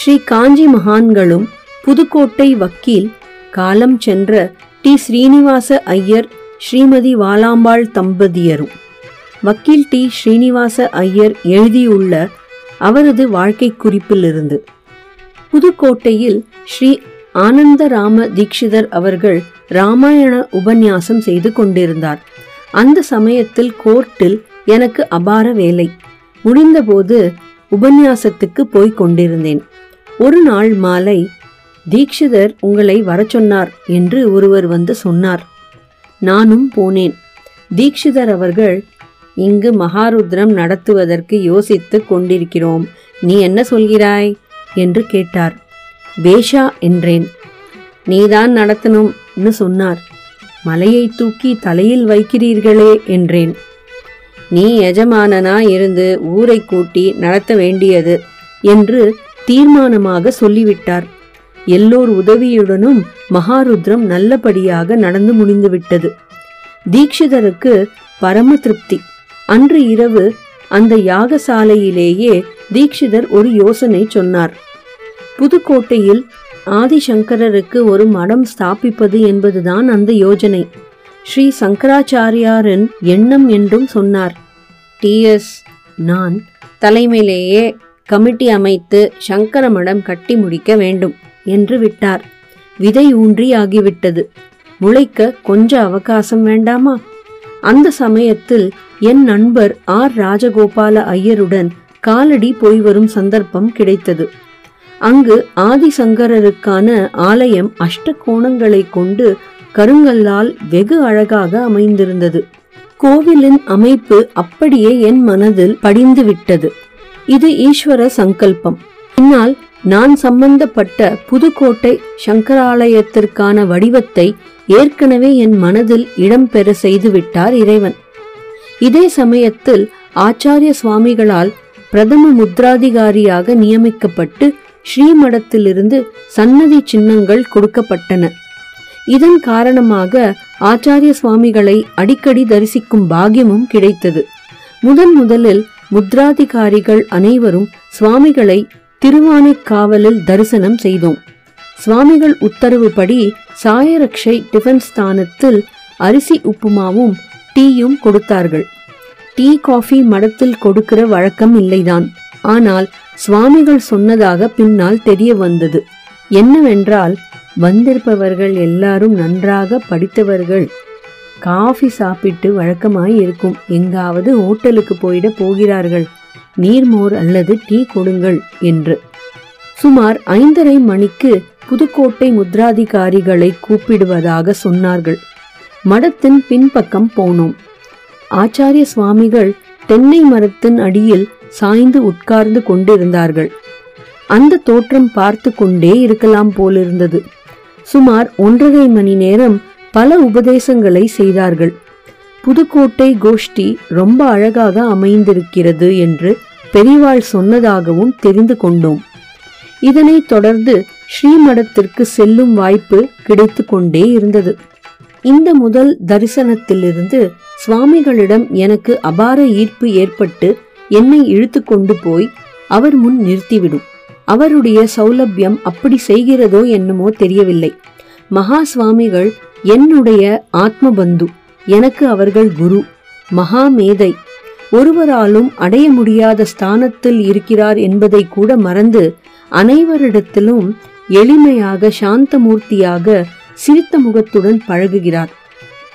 ஸ்ரீ காஞ்சி மகான்களும் புதுக்கோட்டை வக்கீல் காலம் சென்ற டி. ஸ்ரீனிவாச ஐயர் ஸ்ரீமதி வாலாம்பாள் தம்பதியரும். வக்கீல் டி. ஸ்ரீனிவாச ஐயர் எழுதியுள்ள அவரது வாழ்க்கை குறிப்பிலிருந்து. புதுக்கோட்டையில் ஸ்ரீ ஆனந்தராம தீக்ஷிதர் அவர்கள் ராமாயண உபன்யாசம் செய்து கொண்டிருந்தார். அந்த சமயத்தில் கோர்ட்டில் எனக்கு அபார வேலை. முடிந்தபோது உபன்யாசத்துக்கு போய்க் கொண்டிருந்தேன். ஒரு நாள் மாலை தீக்ஷிதர் உங்களை வரச் சொன்னார் என்று ஒருவர் வந்து சொன்னார். நானும் போனேன். தீக்ஷிதர் அவர்கள் இங்கு மகாருத்ரம் நடத்துவதற்கு யோசித்துக் கொண்டிருக்கிறோம். நீ என்ன சொல்கிறாய்? என்று கேட்டார். பேஷா என்றேன். நீதான் நடத்தணும்னு சொன்னார். மலையை தூக்கி தலையில் வைக்கிறீர்களே என்றேன். நீ எஜமானனா இருந்து ஊரை கூட்டி நடத்த வேண்டியது என்று தீர்மானமாக சொல்லிவிட்டார். எல்லோர் உதவியுடனும் மகாருத்ரம் நல்லபடியாக நடந்து முடிந்துவிட்டது. தீக்ஷிதருக்கு பரம திருப்தி. அன்று இரவு அந்த யாகசாலையிலேயே தீக்ஷிதர் ஒரு யோசனை சொன்னார். புதுக்கோட்டையில் ஆதிசங்கரருக்கு ஒரு மடம் ஸ்தாபிப்பது என்பதுதான் அந்த யோஜனை. ஸ்ரீ சங்கராச்சாரியாரின் எண்ணம் என்றும் சொன்னார். டிஎஸ் நான் தலைமையிலேயே கமிட்டி அமைத்து சங்கர மடம் கட்டி முடிக்க வேண்டும் என்று விட்டார். விதை ஊன்றி ஆகிவிட்டது முளைக்க கொஞ்ச அவகாசம் வேண்டாமா? அந்த சமயத்தில் என் நண்பர் ஆர். ராஜகோபால ஐயருடன் காலடி போய் வரும் சந்தர்ப்பம் கிடைத்தது. அங்கு ஆதிசங்கரருக்கான ஆலயம் அஷ்ட கோணங்களை கொண்டு கருங்கல்லால் வெகு அழகாக அமைந்திருந்தது. கோவிலின் அமைப்பு அப்படியே என் மனதில் படிந்து விட்டது இது ஈஸ்வர சங்கல்பம். பின்னால் நான் சம்பந்தப்பட்ட புதுக்கோட்டை சங்கராலயத்திற்கான வடிவத்தை ஏற்கனவே என் மனதில் இடம்பெற செய்துவிட்டார் இறைவன். இதே சமயத்தில் ஆச்சாரிய சுவாமிகளால் பிரதம முத்ராதிகாரியாக நியமிக்கப்பட்டு ஸ்ரீமடத்திலிருந்து சன்னதி சின்னங்கள் கொடுக்கப்பட்டன. இதன் காரணமாக ஆச்சாரிய சுவாமிகளை அடிக்கடி தரிசிக்கும் பாகியமும் கிடைத்தது. முதன் முதலில் முத்ராதிகாரிகள் அனைவரும் சுவாமிகளை திருவானைக்காவலில் தரிசனம் செய்தோம். சுவாமிகள் உத்தரவுப்படி சாயரக்ஷை டிஃபன் ஸ்தானத்தில் அரிசி உப்புமாவும் டீயும் கொடுத்தார்கள். டீ காஃபி மடத்தில் கொடுக்கிற வழக்கம் இல்லைதான். ஆனால் சுவாமிகள் சொன்னதாக பின்னால் தெரிய வந்தது. என்னவென்றால் வந்திருப்பவர்கள் எல்லாரும் நன்றாக படித்தவர்கள். காஃபி சாப்பிட்டு வழக்கமாய் இருக்கும். எங்காவது ஹோட்டலுக்கு போயிட போகிறார்கள். நீர்மோர் அல்லது டீ கொடுங்கள் என்று. சுமார் ஐந்தரை மணிக்கு புதுக்கோட்டை முத்ராதிகாரிகளை கூப்பிடுவதாக சொன்னார்கள். மடத்தின் பின்பக்கம் போனோம். ஆச்சாரிய சுவாமிகள் தென்னை மரத்தின் அடியில் சாய்ந்து உட்கார்ந்து கொண்டிருந்தார்கள். அந்த தோற்றம் பார்த்து கொண்டே இருக்கலாம் போலிருந்தது. சுமார் ஒன்றரை மணி நேரம் பல உபதேசங்களை செய்தார்கள். புதுக்கோட்டை கோஷ்டி ரொம்ப அழகாக அமைந்திருக்கிறது என்று பெரிவாள் சொன்னதாகவும் தெரிந்து கொண்டோம். இதனைத் தொடர்ந்து ஸ்ரீமடத்திற்கு செல்லும் வாய்ப்பு கிடைத்து கொண்டே இருந்தது. இந்த முதல் தரிசனத்திலிருந்து சுவாமிகளிடம் எனக்கு அபார ஈர்ப்பு ஏற்பட்டு என்னை இழுத்து கொண்டு போய் அவர் முன் நிறுத்திவிடும். அவருடைய சௌலபியம் அப்படி செய்கிறதோ என்னமோ தெரியவில்லை. மகா சுவாமிகள் என்னுடைய ஆத்மபந்து எனக்கு அவர்கள் குரு மகா மேதை ஒருவராலும் அடைய முடியாத ஸ்தானத்தில் இருக்கிறார் என்பதை கூட மறந்து அனைவரிடத்திலும் எளிமையாக சாந்தமூர்த்தியாக சிரித்த முகத்துடன் பழகுகிறார்.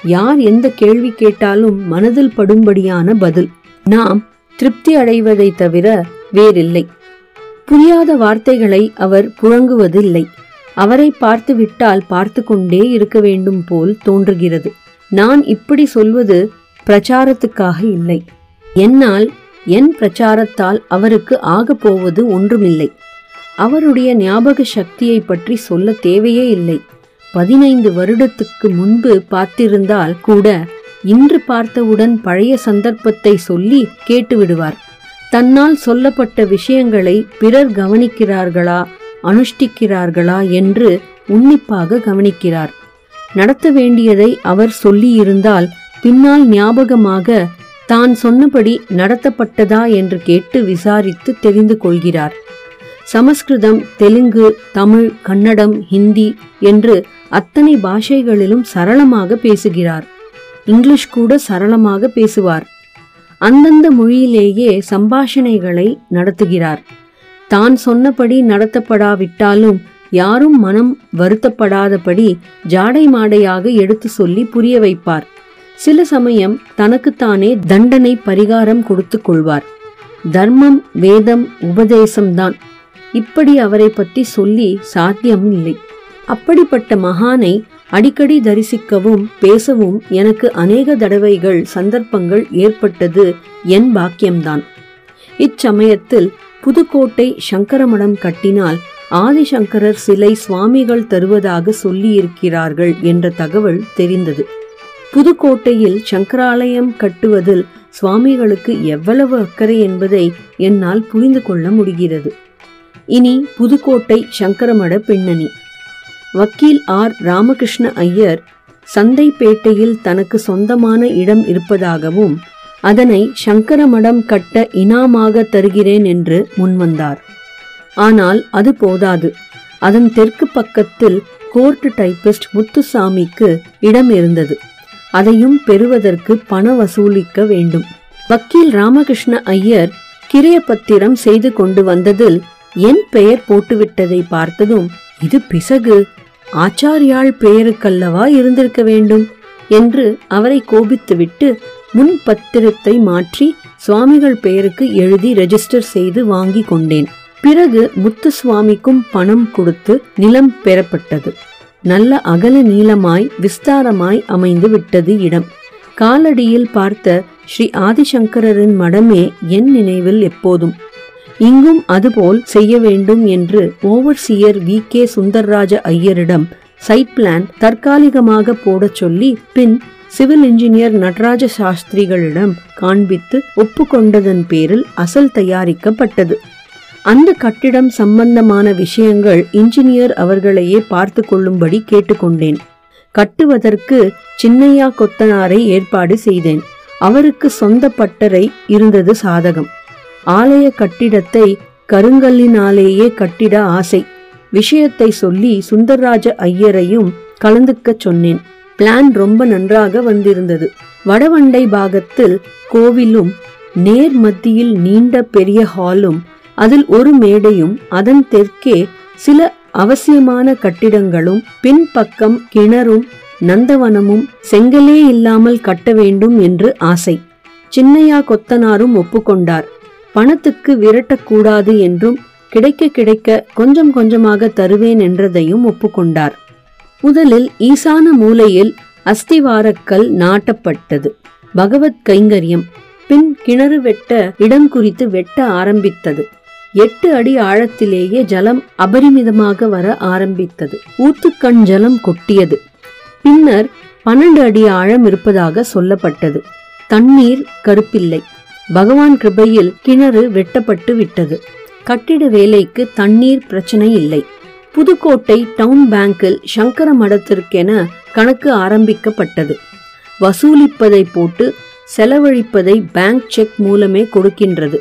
யார் எந்த கேள்வி கேட்டாலும் மனதில் படும்படியான பதில் நாம் திருப்தி அடைவதை தவிர வேறில்லை. புரியாத வார்த்தைகளை அவர் புழங்குவதில்லை அவரை பார்த்து விட்டால் பார்த்து கொண்டே இருக்க வேண்டும் போல் தோன்றுகிறது. நான் இப்படி சொல்வது பிரச்சாரத்துக்காக இல்லை. என்னால் என் பிரச்சாரத்தால் அவருக்கு ஆகப் போவது ஒன்றுமில்லை. அவருடைய ஞாபக சக்தியை பற்றி சொல்ல தேவையே இல்லை. பதினைந்து வருடத்துக்கு முன்பு பார்த்திருந்தால் கூட இன்று பார்த்தவுடன் பழைய சந்தர்ப்பத்தை சொல்லி கேட்டு விடுவார் தன்னால் சொல்லப்பட்ட விஷயங்களை பிறர் கவனிக்கிறார்களா அனுஷ்டிக்கிறார்களா என்று உன்னிப்பாக கவனிக்கிறார். நடத்த வேண்டியதை அவர் சொல்லியிருந்தால் பின்னால் ஞாபகமாக தான் சொன்னபடி நடத்தப்பட்டதா என்று கேட்டு விசாரித்து தெரிந்து கொள்கிறார். சமஸ்கிருதம் தெலுங்கு தமிழ் கன்னடம் ஹிந்தி என்று அத்தனை பாஷைகளிலும் சரளமாக பேசுகிறார். இங்கிலீஷ் கூட சரளமாக பேசுவார். அந்தந்த மொழியிலேயே சம்பாஷணைகளை நடத்துகிறார். தான் சொன்னபடி நடத்தப்படாவிட்டாலும் யாரும் மனம் வருத்தப்படாதபடி ஜாடை மாடையாக எடுத்து சொல்லி புரிய வைப்பார். சில சமயம் தனக்குத்தானே தண்டனை பரிகாரம் கொடுத்து கொள்வார். தர்மம் வேதம் உபதேசம்தான். இப்படி அவரை பற்றி சொல்லி சாத்தியம் இல்லை. அப்படிப்பட்ட மகானை அடிக்கடி தரிசிக்கவும் பேசவும் எனக்கு அநேக தடவைகள் சந்தர்ப்பங்கள் ஏற்பட்டது என் பாக்கியம்தான். இச்சமயத்தில் புதுக்கோட்டை சங்கரமடம் கட்டினால் ஆதிசங்கரர் சிலை சுவாமிகள் தருவதாக சொல்லியிருக்கிறார்கள் என்ற தகவல் தெரிந்தது. புதுக்கோட்டையில் சங்கராலயம் கட்டுவதில் சுவாமிகளுக்கு எவ்வளவு அக்கறை என்பதை என்னால் புரிந்து கொள்ள முடிகிறது. இனி புதுக்கோட்டை சங்கரமட பின்னணி வக்கீல் ஆர். ராமகிருஷ்ண ஐயர் சந்தைப்பேட்டையில் தனக்கு சொந்தமான இடம் இருப்பதாகவும் அதனை சங்கர மடம் கட்ட இனாமாக தருகிறேன் என்று முன்வந்தார். ஆனால் அது போதாது. அதன் தெற்கு பக்கத்தில் கோர்ட் டைபிஸ்ட் முத்துசாமிக்கு இடம் இருந்தது அதையும் பெறுவதற்கு பண வசூலிக்க வேண்டும். வக்கீல் ராமகிருஷ்ண ஐயர் கிரியப்பத்திரம் செய்து கொண்டு வந்ததில் என் பெயர் போட்டுவிட்டதை பார்த்ததும் இது பிசகு. ஆச்சாரியாள் பெயருக்கல்லவா இருந்திருக்க வேண்டும்? என்று அவரை கோபித்துவிட்டு முன் பத்திரத்தை மாற்றி சுவாமிகள் பெயருக்கு எழுதி ரெஜிஸ்டர் செய்து வாங்கி கொண்டேன். பிறகு முத்து சுவாமிக்கும் பணம் கொடுத்து நிலம் பெறப்பட்டது. நல்ல அகல நீளமாய் விஸ்தாரமாய் அமைந்து விட்டது இடம். காலடியில் பார்த்த ஸ்ரீ ஆதிசங்கரரின் மடமே என் நினைவில் எப்போதும். இங்கும் அதுபோல் செய்ய வேண்டும் என்று ஓவர்சியர் வி கே சுந்தர்ராஜ ஐயரிடம் சைட் பிளான் தற்காலிகமாக போடச் சொல்லி பின் சிவில் இன்ஜினியர் நடராஜ சாஸ்திரிகளிடம் காண்பித்து ஒப்புக்கொண்டதன் பேரில் அசல் தயாரிக்கப்பட்டது. அந்த கட்டிடம் சம்பந்தமான விஷயங்கள் இன்ஜினியர் அவர்களையே பார்த்து கொள்ளும்படி கேட்டுக்கொண்டேன். கட்டுவதற்கு சின்னையா கொத்தனாரை ஏற்பாடு செய்தேன். அவருக்கு சொந்த பட்டறை இருந்தது சாதகம். ஆலய கட்டிடத்தை கருங்கல்லினாலேயே கட்டிட ஆசை. விஷயத்தை சொல்லி சுந்தர்ராஜ ஐயரையும் கலந்துக்கச் சொன்னேன். பிளான் ரொம்ப நன்றாக வந்திருந்தது. வடவண்டை பாகத்தில் கோவிலும் நேர் மத்தியில் நீண்ட பெரிய ஹாலும் அதில் ஒரு மேடையும் அதன் தெற்கே சில அவசியமான கட்டிடங்களும் பின்பக்கம் கிணறும் நந்தவனமும் செங்கலே இல்லாமல் கட்ட வேண்டும் என்று ஆசை. சின்னையா கொத்தனாரும் ஒப்புக்கொண்டார். பணத்துக்கு விரட்டக்கூடாது என்றும் கிடைக்க கிடைக்க கொஞ்சம் கொஞ்சமாக தருவேன் என்றதையும் ஒப்புக்கொண்டார். முதலில் ஈசான மூலையில் அஸ்திவாரக்கல் நாட்டப்பட்டது. பகவத் கைங்கரியம் பின் கிணறு வெட்ட இடம் குறித்து வெட்ட ஆரம்பித்தது. எட்டு அடி ஆழத்திலேயே ஜலம் அபரிமிதமாக வர ஆரம்பித்தது. ஊத்துக்கண் ஜலம் கொட்டியது. பின்னர் பன்னெண்டு அடி ஆழம் இருப்பதாக சொல்லப்பட்டது. தண்ணீர் கருப்பில்லை. பகவான் கிருபையில் கிணறு வெட்டப்பட்டு விட்டது. கட்டிட வேலைக்கு தண்ணீர் பிரச்சனை இல்லை. புதுக்கோட்டை டவுன் பேங்கில் சங்கர மடத்திற்கென கணக்கு ஆரம்பிக்கப்பட்டது. வசூலிப்பதை போட்டு செலவழிப்பதை பேங்க் செக் மூலமே கொடுக்கின்றது.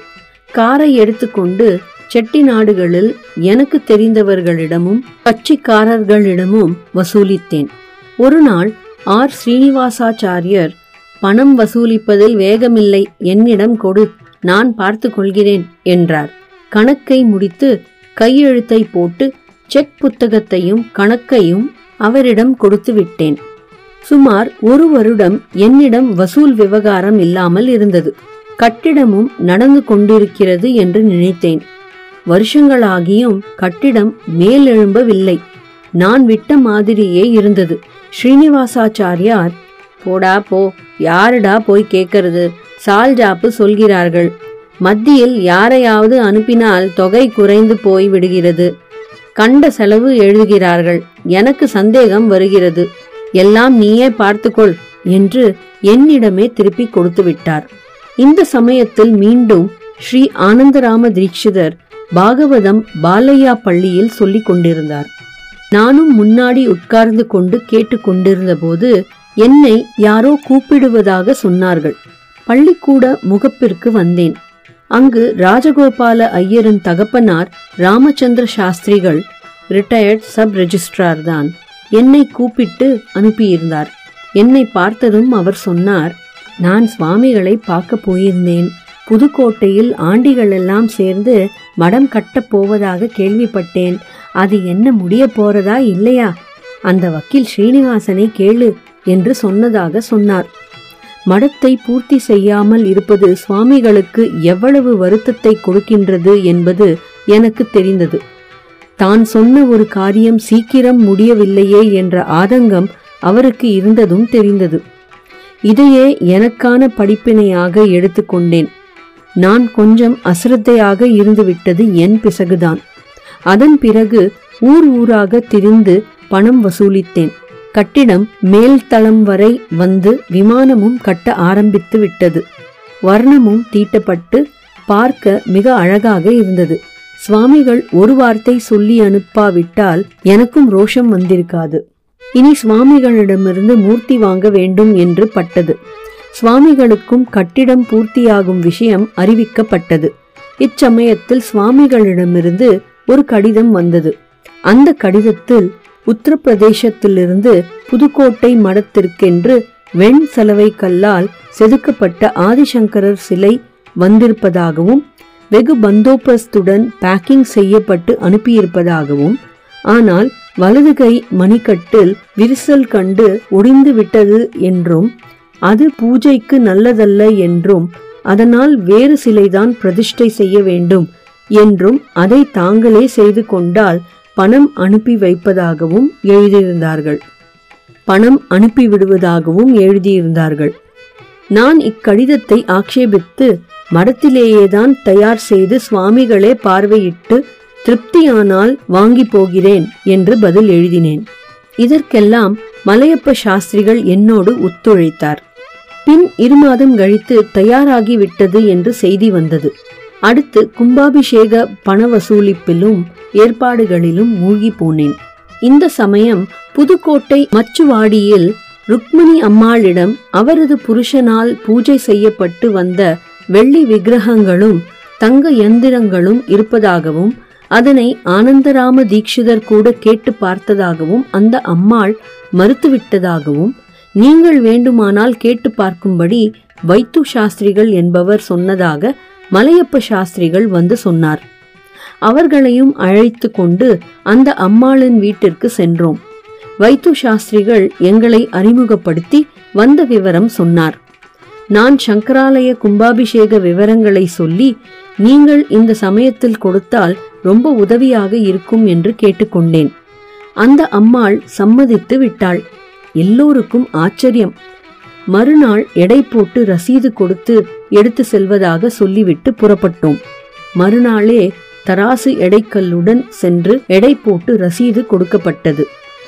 காரை எடுத்துக்கொண்டு செட்டிநாடுகளில் எனக்கு தெரிந்தவர்களிடமும் கட்சிக்காரர்களிடமும் வசூலித்தேன். ஒரு நாள் ஆர். ஸ்ரீனிவாசாச்சாரியர் பணம் வசூலிப்பதில் வேகமில்லை என்னிடம் கொடு நான் பார்த்து கொள்கிறேன் என்றார். கணக்கை முடித்து கையெழுத்தை போட்டு செக் புத்தகத்தையும் கணக்கையும் அவரிடம் கொடுத்து விட்டேன் சுமார் ஒரு வருடம் என்னிடம் வசூல் விவகாரம் இல்லாமல் இருந்தது. கட்டிடமும் நடந்து கொண்டிருக்கிறது என்று நினைத்தேன். வருஷங்களாகியும் கட்டிடம் மேலெழும்பவில்லை. நான் விட்ட மாதிரியே இருந்தது. ஸ்ரீனிவாசாச்சாரியார் போடா போ. யாருடா போய் கேட்கறது சால்ஜாப்பு சொல்கிறார்கள். மத்தியில் யாரையாவது அனுப்பினால் தொகை குறைந்து போய் விடுகிறது. கண்ட செலவு எழுதுகிறார்கள். எனக்கு சந்தேகம் வருகிறது. எல்லாம் நீயே பார்த்துக்கொள் என்று என்னிடமே திருப்பி கொடுத்து விட்டார் இந்த சமயத்தில் மீண்டும் ஸ்ரீ ஆனந்தராம தீட்சிதர் பாகவதம் பாலையா பள்ளியில் சொல்லிக் கொண்டிருந்தார். நானும் முன்னாடி உட்கார்ந்து கொண்டு கேட்டுக்கொண்டிருந்த போது என்னை யாரோ கூப்பிடுவதாக சொன்னார்கள். பள்ளிக்கூட முகப்பிற்கு வந்தேன். அங்கு ராஜகோபால ஐயரின் தகப்பனார் ராமச்சந்திர சாஸ்திரிகள் ரிட்டையர்ட் சப் ரெஜிஸ்ட்ரார் தான். என்னை கூப்பிட்டு அனுப்பியிருந்தார். என்னை பார்த்ததும் அவர் சொன்னார் நான் சுவாமிகளை பார்க்க போயிருந்தேன். புதுக்கோட்டையில் ஆண்டிகள் எல்லாம் சேர்ந்து மடம் கட்டப் போவதாக கேள்விப்பட்டேன். அது என்ன முடிய போறதா இல்லையா? அந்த வக்கீல் ஸ்ரீனிவாசனை கேளு என்று சொன்னதாக சொன்னார். மடத்தை பூர்த்தி செய்யாமல் இருப்பது சுவாமிகளுக்கு எவ்வளவு வருத்தத்தை கொடுக்கின்றது என்பது எனக்கு தெரிந்தது. தான் சொன்ன ஒரு காரியம் சீக்கிரம் முடியவில்லையே என்ற ஆதங்கம் அவருக்கு இருந்ததும் தெரிந்தது. இதையே எனக்கான படிப்பினையாக எடுத்துக்கொண்டேன் நான் கொஞ்சம் அசிரத்தையாக இருந்துவிட்டது என் பிசகுதான். அதன் பிறகு ஊர் ஊராக திரிந்து பணம் வசூலித்தேன். கட்டிடம் மேல்தளம் வரை வந்து விமானமும் கட்ட ஆரம்பித்து விட்டது வர்ணமும் தீட்டப்பட்டு பார்க்க மிக அழகாக இருந்தது. சுவாமிகள் ஒரு வார்த்தை சொல்லி அனுப்பாவிட்டால் எனக்கும் ரோஷம் வந்திருக்காது. இனி சுவாமிகளிடமிருந்து மூர்த்தி வாங்க வேண்டும் என்று பட்டது. சுவாமிகளுக்கும் கட்டிடம் பூர்த்தியாகும் விஷயம் அறிவிக்கப்பட்டது. இச்சமயத்தில் சுவாமிகளிடமிருந்து ஒரு கடிதம் வந்தது. அந்த கடிதத்தில் உத்தரப்பிரதேசத்திலிருந்து புதுக்கோட்டை மடத்திற்கென்று வெண் சலவை கல்லால் செதுக்கப்பட்ட ஆதிசங்கரர் சிலை வந்திருப்பதாகவும் வெகு பந்தோபஸ்துடன் பேக்கிங் செய்யப்பட்டு அனுப்பியிருப்பதாகவும் ஆனால் வலது கை மணிக்கட்டில் விரிசல் கண்டு ஒடிந்து விட்டது என்றும் அது பூஜைக்கு நல்லதல்ல என்றும் அதனால் வேறு சிலைதான் பிரதிஷ்டை செய்ய வேண்டும் என்றும் அதை தாங்களே செய்து கொண்டால் பணம் அனுப்பி வைப்பதாகவும் எழுதியிருந்தார்கள். பணம் அனுப்பி விடுவதாகவும் எழுதியிருந்தார்கள். நான் இக்கடிதத்தை ஆக்ஷேபித்து மடத்திலேயேதான் தயார் செய்து சுவாமிகளே பார்வையிட்டு திருப்தியானால் வாங்கி போகிறேன் என்று பதில் எழுதினேன். இதற்கெல்லாம் மலையப்ப சாஸ்திரிகள் என்னோடு ஒத்துழைத்தார். பின் இரு மாதம் கழித்து தயாராகி விட்டது என்று செய்தி வந்தது. அடுத்து கும்பாபிஷேக பண வசூலிப்பிலும் ஏற்பாடுகளிலும் மூழ்கி போனேன். இந்த சமயம் புதுக்கோட்டை மச்சுவாடியில் ருக்மிணி அம்மாளிடம் அவரது புருஷனால் பூஜை செய்யப்பட்டு வந்த வெள்ளி விக்கிரகங்களும் தங்க எந்திரங்களும் இருப்பதாகவும் அதனை ஆனந்தராம தீட்சிதர் கூட கேட்டு பார்த்ததாகவும் அந்த அம்மாள் மறுத்துவிட்டதாகவும் நீங்கள் வேண்டுமானால் கேட்டு பார்க்கும்படி வைத்து சாஸ்திரிகள் என்பவர் சொன்னதாக மலையப்ப சாஸ்திரிகள் வந்து சொன்னார். அவர்களையும் அழைத்து கொண்டு அந்த அம்மாளின் வீட்டிற்கு சென்றோம். வைத்து சாஸ்திரிகள் எங்களை அறிமுகப்படுத்தி வந்த விவரம் சொன்னார். நான் சங்கராலய கும்பாபிஷேக விவரங்களை சொல்லி நீங்கள் இந்த சமயத்தில் கொடுத்தால் ரொம்ப உதவியாக இருக்கும் என்று கேட்டுக்கொண்டேன். அந்த அம்மாள் சம்மதித்து விட்டாள். எல்லோருக்கும் ஆச்சரியம். மறுநாள் எடை போட்டு ரசீது கொடுத்து எடுத்து செல்வதாக சொல்லிவிட்டு புறப்பட்டோம். மறுநாளே தராசு எடைக்கல்லுடன் சென்று எடை போட்டு ரசீது கொடுக்கப்பட்டது.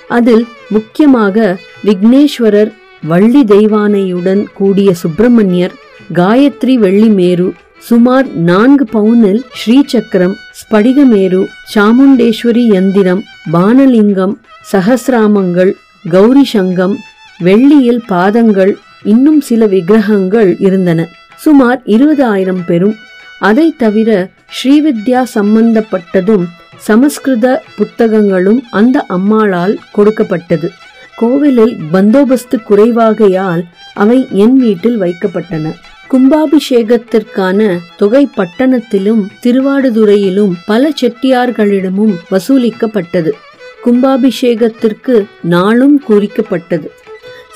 அதில் முக்கியமாக விக்னேஸ்வரர் வள்ளி தெய்வானையுடன் கூடிய சுப்பிரமணியர் காயத்ரி வெள்ளிமேரு சுமார் நான்கு பவுனில் ஸ்ரீசக்கரம் ஸ்படிகமேரு சாமுண்டேஸ்வரி யந்திரம் பானலிங்கம் சஹசிராமங்கள் கௌரி சங்கம் வெள்ளியில் பாதங்கள் இன்னும் சில விக்கிரகங்கள் இருந்தன. சுமார் இருபதாயிரம் பெரும். அதை தவிர ஸ்ரீவித்யா சம்பந்தப்பட்டதும் சமஸ்கிருத புத்தகங்களும் அந்த அம்மாளால் கொடுக்கப்பட்டது. கோவிலில் பந்தோபஸ்து குறைவாகையால் அவை என் வீட்டில் வைக்கப்பட்டன. கும்பாபிஷேகத்திற்கான தொகை பட்டணத்திலும் திருவாடுதுறையிலும் பல செட்டியார்களிடமும் வசூலிக்கப்பட்டது. கும்பாபிஷேகத்திற்கு நாளும் குறிக்கப்பட்டது.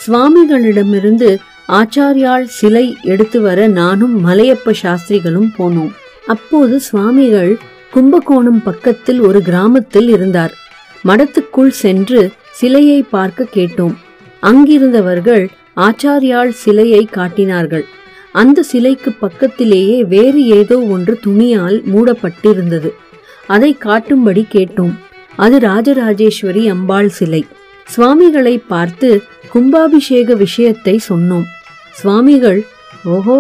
சுவாமிகளிடமிருந்து ஆச்சாரியால் சிலை எடுத்து வர நானும் மலையப்ப சாஸ்திரிகளும் போனோம். அப்போது சுவாமிகள் கும்பகோணம் பக்கத்தில் ஒரு கிராமத்தில் இருந்தார். மடத்துக்குள் சென்று சிலையை பார்க்க கேட்டோம். அங்கிருந்தவர்கள் ஆச்சாரியால் சிலையை காட்டினார்கள். அந்த சிலைக்கு பக்கத்திலேயே வேறு ஏதோ ஒன்று துணியால் மூடப்பட்டிருந்தது. அதை காட்டும்படி கேட்டோம். அது ராஜராஜேஸ்வரி அம்பாள் சிலை. சுவாமிகளை பார்த்து கும்பாபிஷேக விஷயத்தை சொன்னோம். சுவாமிகள் ஓஹோ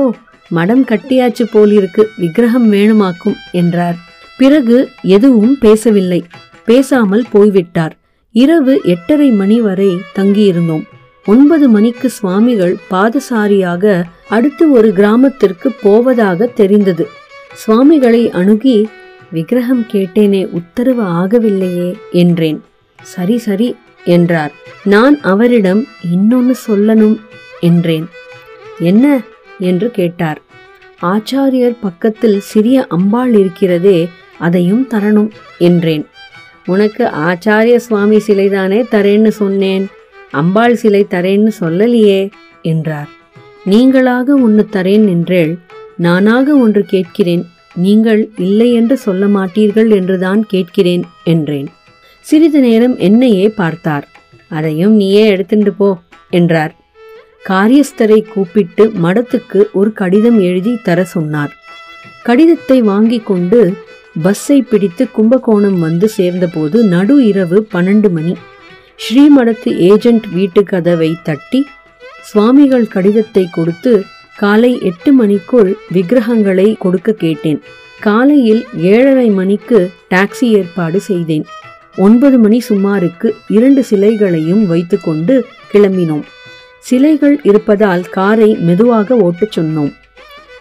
மடம் கட்டியாச்சு போலிருக்கு விக்கிரகம் வேணுமாக்கும் என்றார். பிறகு எதுவும் பேசவில்லை. பேசாமல் போய்விட்டார். இரவு எட்டரை மணி வரை தங்கியிருந்தோம். ஒன்பது மணிக்கு சுவாமிகள் பாதசாரியாக அடுத்து ஒரு கிராமத்திற்கு போவதாக தெரிந்தது. சுவாமிகளை அணுகி விக்கிரகம் கேட்டேனே உத்தரவு ஆகவில்லையே என்றேன். சரி சரி என்றார். நான் அவரிடம் இன்னொன்னு சொல்லணும் என்றேன். என்ன? என்று கேட்டார். ஆச்சாரியர் பக்கத்தில் சிறிய அம்பாள் இருக்கிறதே அதையும் தரணும் என்றேன். உனக்கு ஆச்சாரிய சுவாமி சிலைதானே தரேன்னு சொன்னேன். அம்பாள் சிலை தரேன்னு சொல்லலையே என்றார். நீங்களாக ஒன்று தரேன் என்றேள் நானாக ஒன்று கேட்கிறேன். நீங்கள் இல்லை என்று சொல்ல மாட்டீர்கள் என்றுதான் கேட்கிறேன் என்றேன். சிறிது நேரம் என்னையே பார்த்தார். அதையும் நீயே எடுத்துட்டு போ என்றார். காரியஸ்தரை கூப்பிட்டு மடத்துக்கு ஒரு கடிதம் எழுதி தர சொன்னார். கடிதத்தை வாங்கி கொண்டு பஸ்ஸை பிடித்து கும்பகோணம் வந்து சேர்ந்தபோது நடு இரவு பன்னெண்டு மணி. ஸ்ரீமடத்து ஏஜென்ட் வீட்டு கதவை தட்டி சுவாமிகள் கடிதத்தை கொடுத்து காலை எட்டு மணிக்குள் விக்கிரகங்களை கொடுக்க கேட்டேன். காலையில் ஏழரை மணிக்கு டாக்ஸி ஏற்பாடு செய்தேன். ஒன்பது மணி சுமாருக்கு இரண்டு சிலைகளையும் வைத்துக்கொண்டு கிளம்பினோம். சிலைகள் இருப்பதால் காரை மெதுவாக ஓட்டச் சொன்னோம்.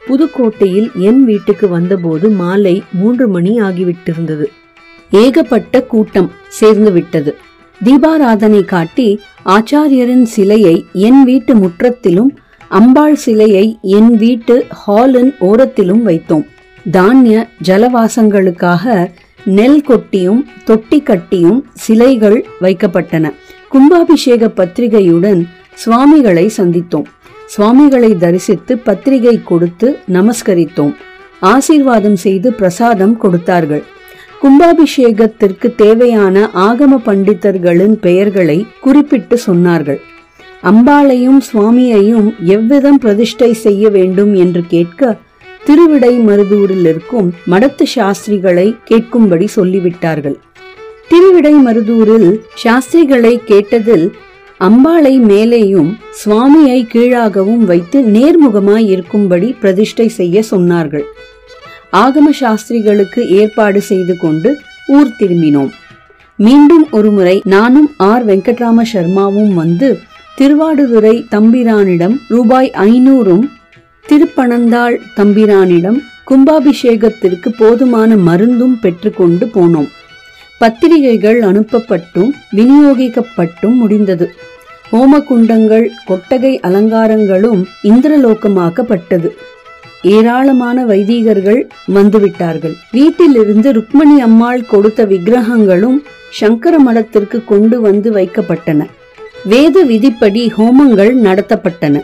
புதுக்கோட்டையில் என் வீட்டுக்கு வந்தபோது மாலை மூன்று மணி ஆகிவிட்டிருந்தது. ஏகப்பட்ட கூட்டம் சேர்ந்து விட்டது. தீபாராதனை காட்டி ஆச்சாரியரின் சிலையை என் வீட்டு முற்றத்திலும் அம்பாள் சிலையை என் வீட்டு ஹாலின் ஓரத்திலும் வைத்தோம். தானிய ஜலவாசங்களுக்காக நெல் கொட்டியும் தொட்டி கட்டியும் சிலைகள் வைக்கப்பட்டன. கும்பாபிஷேக பத்திரிகையுடன் சுவாமிகளை சந்தித்தோம். சுவாமிகளை தரிசித்து பத்திரிகை கொடுத்து நமஸ்கரித்தோம். ஆசீர்வாதம் செய்து பிரசாதம் கொடுத்தார்கள். கும்பாபிஷேகத்திற்கு தேவையான ஆகம பண்டிதர்களின் பெயர்களை குறிப்பிட்டு சொன்னார்கள். அம்பாளையும் சுவாமியையும் எவ்விதம் பிரதிஷ்டை செய்ய வேண்டும் என்று கேட்க திருவிடை மருதூரில் இருக்கும் மடத்து சாஸ்திரிகளை கேட்கும்படி சொல்லிவிட்டார்கள். திருவிடை மருதூரில் சாஸ்திரிகளை கேட்டதில் அம்பாளை மேலேயும் சுவாமியை கீழாகவும் வைத்து நேர்முகமாய் இருக்கும்படி பிரதிஷ்டை செய்ய சொன்னார்கள். ஆகம சாஸ்திரிகளுக்கு ஏற்பாடு செய்து கொண்டு ஊர் திரும்பினோம். மீண்டும் ஒருமுறை நானும் ஆர். வெங்கட்ராம சர்மாவும் வந்து திருவாடுதுறை தம்பிரானிடம் ரூபாய் ஐநூறும் திருப்பனந்தாள் தம்பிரானிடம் கும்பாபிஷேகத்திற்கு போதுமான மருந்தும் பெற்றுக்கொண்டு போனோம். பத்திரிகைகள் அனுப்பப்பட்டும் விநியோகிக்கப்பட்டும் முடிந்தது. ஹோமகுண்டங்கள் கொட்டகை அலங்காரங்களும் இந்திரலோகமாக்கப்பட்டது. ஏராளமான வைதீகர்கள் வந்துவிட்டார்கள். வீட்டிலிருந்து ருக்மணி அம்மாள் கொடுத்த விக்கிரகங்களும் சங்கர மடத்திற்கு கொண்டு வந்து வைக்கப்பட்டன. வேத விதிப்படி ஹோமங்கள் நடத்தப்பட்டன.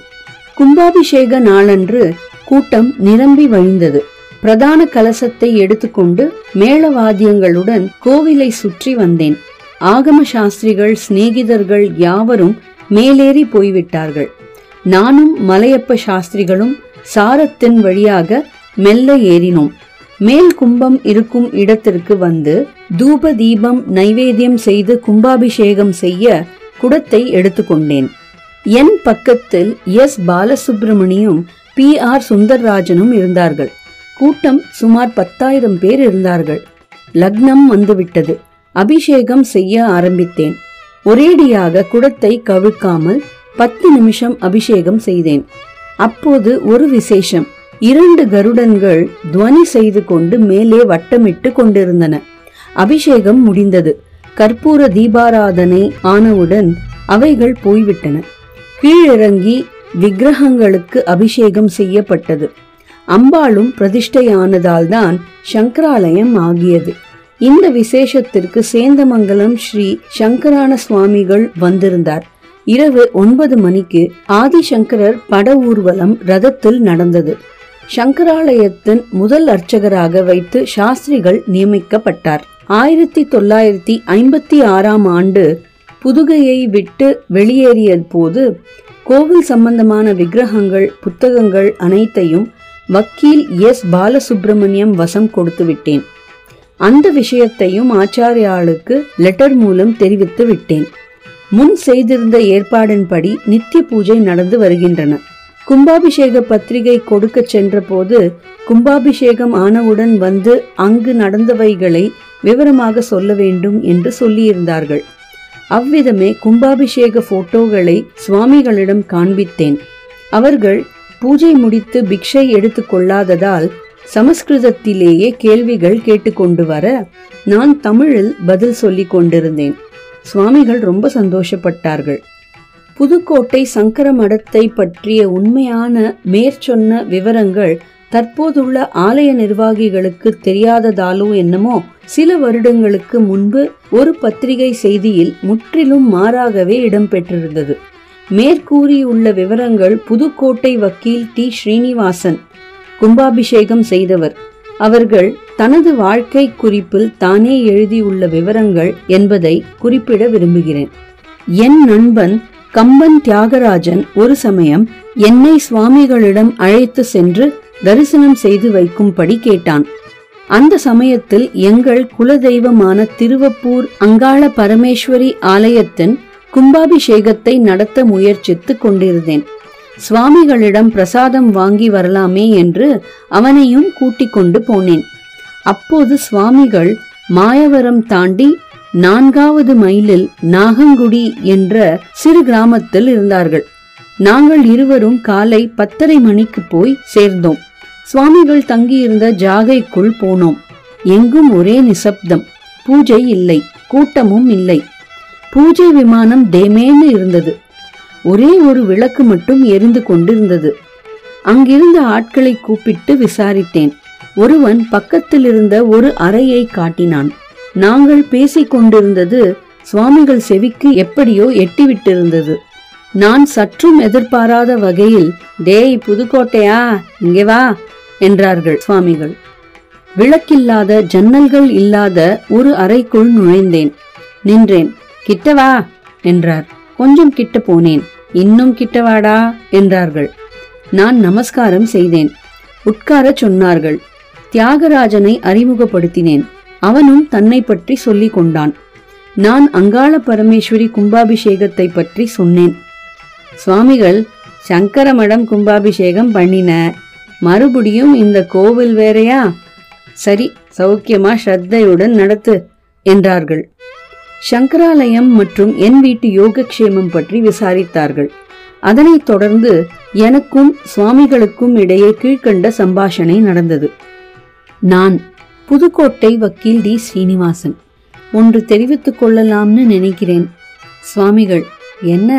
கும்பாபிஷேக நாளன்று கூட்டம் நிரம்பி வழிந்தது. பிரதான கலசத்தை எடுத்துக்கொண்டு மேளவாத்தியங்களுடன் கோவிலை சுற்றி வந்தேன். ஆகம சாஸ்திரிகள் சிநேகிதர்கள் யாவரும் மேலேறி போய்விட்டார்கள். நானும் மலையப்ப சாஸ்திரிகளும் சாரத்தின் வழியாக மெல்ல ஏறினோம். மேல் கும்பம் இருக்கும் இடத்திற்கு வந்து தூப தீபம் நைவேத்தியம் செய்து கும்பாபிஷேகம் செய்ய குடத்தை எடுத்துக்கொண்டேன். என் பக்கத்தில் எஸ். பாலசுப்ரமணியும் பி. ஆர். சுந்தர்ராஜனும் இருந்தார்கள். கூட்டம் சுமார் பத்தாயிரம் பேர் இருந்தார்கள். லக்னம் வந்துவிட்டது. அபிஷேகம் செய்ய ஆரம்பித்தேன். ஒரேடியாக குடத்தை கவிழ்க்காமல் பத்து நிமிஷம் அபிஷேகம் செய்தேன். அப்போது ஒரு விசேஷம். இரண்டு கருடன்கள் துவனி செய்து கொண்டு மேலே வட்டமிட்டு கொண்டிருந்தன. அபிஷேகம் முடிந்தது. கற்பூர தீபாராதனை ஆனவுடன் அவைகள் போய்விட்டன. கீழிறங்கி விக்கிரகங்களுக்கு அபிஷேகம் செய்யப்பட்டது. அம்பாளும் பிரதிஷ்டையானதால் தான் சங்கராலயம் ஆகியது. இந்த விசேஷத்திற்கு சேந்தமங்கலம் ஸ்ரீ சங்கரான சுவாமிகள் வந்திருந்தார். இரவு ஒன்பது மணிக்கு ஆதிசங்கரர் பட ஊர்வலம் ரதத்தில் நடந்தது. சங்கராலயத்தின் முதல் அர்ச்சகராக வைத்து சாஸ்திரிகள் நியமிக்கப்பட்டார். ஆயிரத்தி தொள்ளாயிரத்தி ஐம்பத்தி ஆறாம் ஆண்டு புதுகையை விட்டு வெளியேறிய போது கோவில் சம்பந்தமான விக்கிரகங்கள் புத்தகங்கள் அனைத்தையும் வக்கீல் எஸ். பாலசுப்ரமணியம் வசம் கொடுத்து விட்டேன் அந்த விஷயத்தையும் ஆச்சாரியாளுக்கு லெட்டர் மூலம் தெரிவித்து விட்டேன். முன் செய்திருந்த ஏற்பாடின்படி நித்திய பூஜை நடந்து வருகின்றன. கும்பாபிஷேக பத்திரிகை கொடுக்க சென்றபோது கும்பாபிஷேகம் ஆனவுடன் வந்து அங்கு நடந்தவைகளை விவரமாக சொல்ல வேண்டும் என்று சொல்லியிருந்தார்கள். அவ்விதமே கும்பாபிஷேக போட்டோகளை சுவாமிகளிடம் காண்பித்தேன். அவர்கள் பூஜை முடித்து பிக்ஷை எடுத்துக் கொள்ளாததால் சமஸ்கிருதத்திலேயே கேள்விகள் கேட்டுக்கொண்டு வர நான் தமிழில் பதில் சொல்லிக் கொண்டிருந்தேன். சுவாமிகள் ரொம்ப சந்தோஷப்பட்டார்கள். புதுக்கோட்டை சங்கர மடத்தை பற்றிய உண்மையான மேற்சொன்ன விவரங்கள் தற்போதுள்ள ஆலய நிர்வாகிகளுக்கு தெரியாததாலோ என்னமோ சில வருடங்களுக்கு முன்பு ஒரு பத்திரிகை செய்தியில் முற்றிலும் மாறாகவே இடம்பெற்றிருந்தது. மேற்கூறியுள்ள விவரங்கள் புதுக்கோட்டை வக்கீல் டி. ஸ்ரீனிவாசன் கும்பாபிஷேகம் செய்தவர். அவர்கள் தனது வாழ்க்கை குறிப்பில் தானே எழுதியுள்ள விவரங்கள் என்பதை குறிப்பிட விரும்புகிறேன். என் நண்பன் கம்பன் தியாகராஜன் ஒரு சமயம் என்னை சுவாமிகளிடம் அழைத்து சென்று தரிசனம் செய்து வைக்கும்படி கேட்டான். அந்த சமயத்தில் எங்கள் குலதெய்வமான திருவப்பூர் அங்காள பரமேஸ்வரி ஆலயத்தின் கும்பாபிஷேகத்தை நடத்த முயற்சித்துக் கொண்டிருந்தேன். சுவாமிகளிடம் பிரசாதம் வாங்கி வரலாமே என்று அவனையும் கூட்டிக் கொண்டு போனேன். அப்போது சுவாமிகள் மாயவரம் தாண்டி நான்காவது மைலில் நாகங்குடி என்ற சிறு கிராமத்தில் இருந்தார்கள். நாங்கள் இருவரும் காலை பத்தரை மணிக்கு போய் சேர்ந்தோம். சுவாமிகள் தங்கியிருந்த ஜாகைக்குள் போனோம். எங்கும் ஒரே நிசப்தம். பூஜை இல்லை. கூட்டமும் இல்லை. பூஜை விமானம் தேமேன்னு இருந்தது. ஒரே ஒரு விளக்கு மட்டும் எரிந்து கொண்டிருந்தது. அங்கிருந்த ஆட்களை கூப்பிட்டு விசாரித்தேன். ஒருவன் பக்கத்தில் இருந்த ஒரு அறையை காட்டினான். நாங்கள் பேசிக் கொண்டிருந்தது சுவாமிகள் செவிக்கு எப்படியோ எட்டிவிட்டிருந்தது. நான் சற்றும் எதிர்பாராத வகையில் டேய் புதுக்கோட்டையா? இங்கே வா. என்றார்கள் சுவாமிகள். விளக்கில்லாத ஜன்னல்கள் இல்லாத ஒரு அறைக்குள் நுழைந்தேன். நின்றேன். கிட்டவா? என்றார். கொஞ்சம் கிட்ட போனேன். இன்னும் கிட்டவாடா? என்றார்கள். நான் நமஸ்காரம் செய்தேன். உட்காரச் சொன்னார்கள். தியாகராஜனை அறிமுகப்படுத்தினேன். அவனும் தன்னை பற்றி சொல்லிக் கொண்டான். நான் அங்காள பரமேஸ்வரி கும்பாபிஷேகத்தை பற்றி சொன்னேன். சுவாமிகள் சங்கர மடம் கும்பாபிஷேகம் பண்ணின மறுபடியும் இந்த கோவில் வேறையா? சரி சௌக்கியமா ஸ்ரத்தையுடன் நடத்து என்றார்கள். சங்கராலயம் மற்றும் என் வீட்டு யோகக்ஷேமம் பற்றி விசாரித்தார்கள். அதனைத் தொடர்ந்து எனக்கும் சுவாமிகளுக்கும் இடையே கீழ்க்கண்ட சம்பாஷணை நடந்தது. நான் புதுக்கோட்டை வக்கீல் டி. ஸ்ரீனிவாசன் ஒன்று தெரிவித்துக் கொள்ளலாம்னு நினைக்கிறேன். சுவாமிகள் என்ன?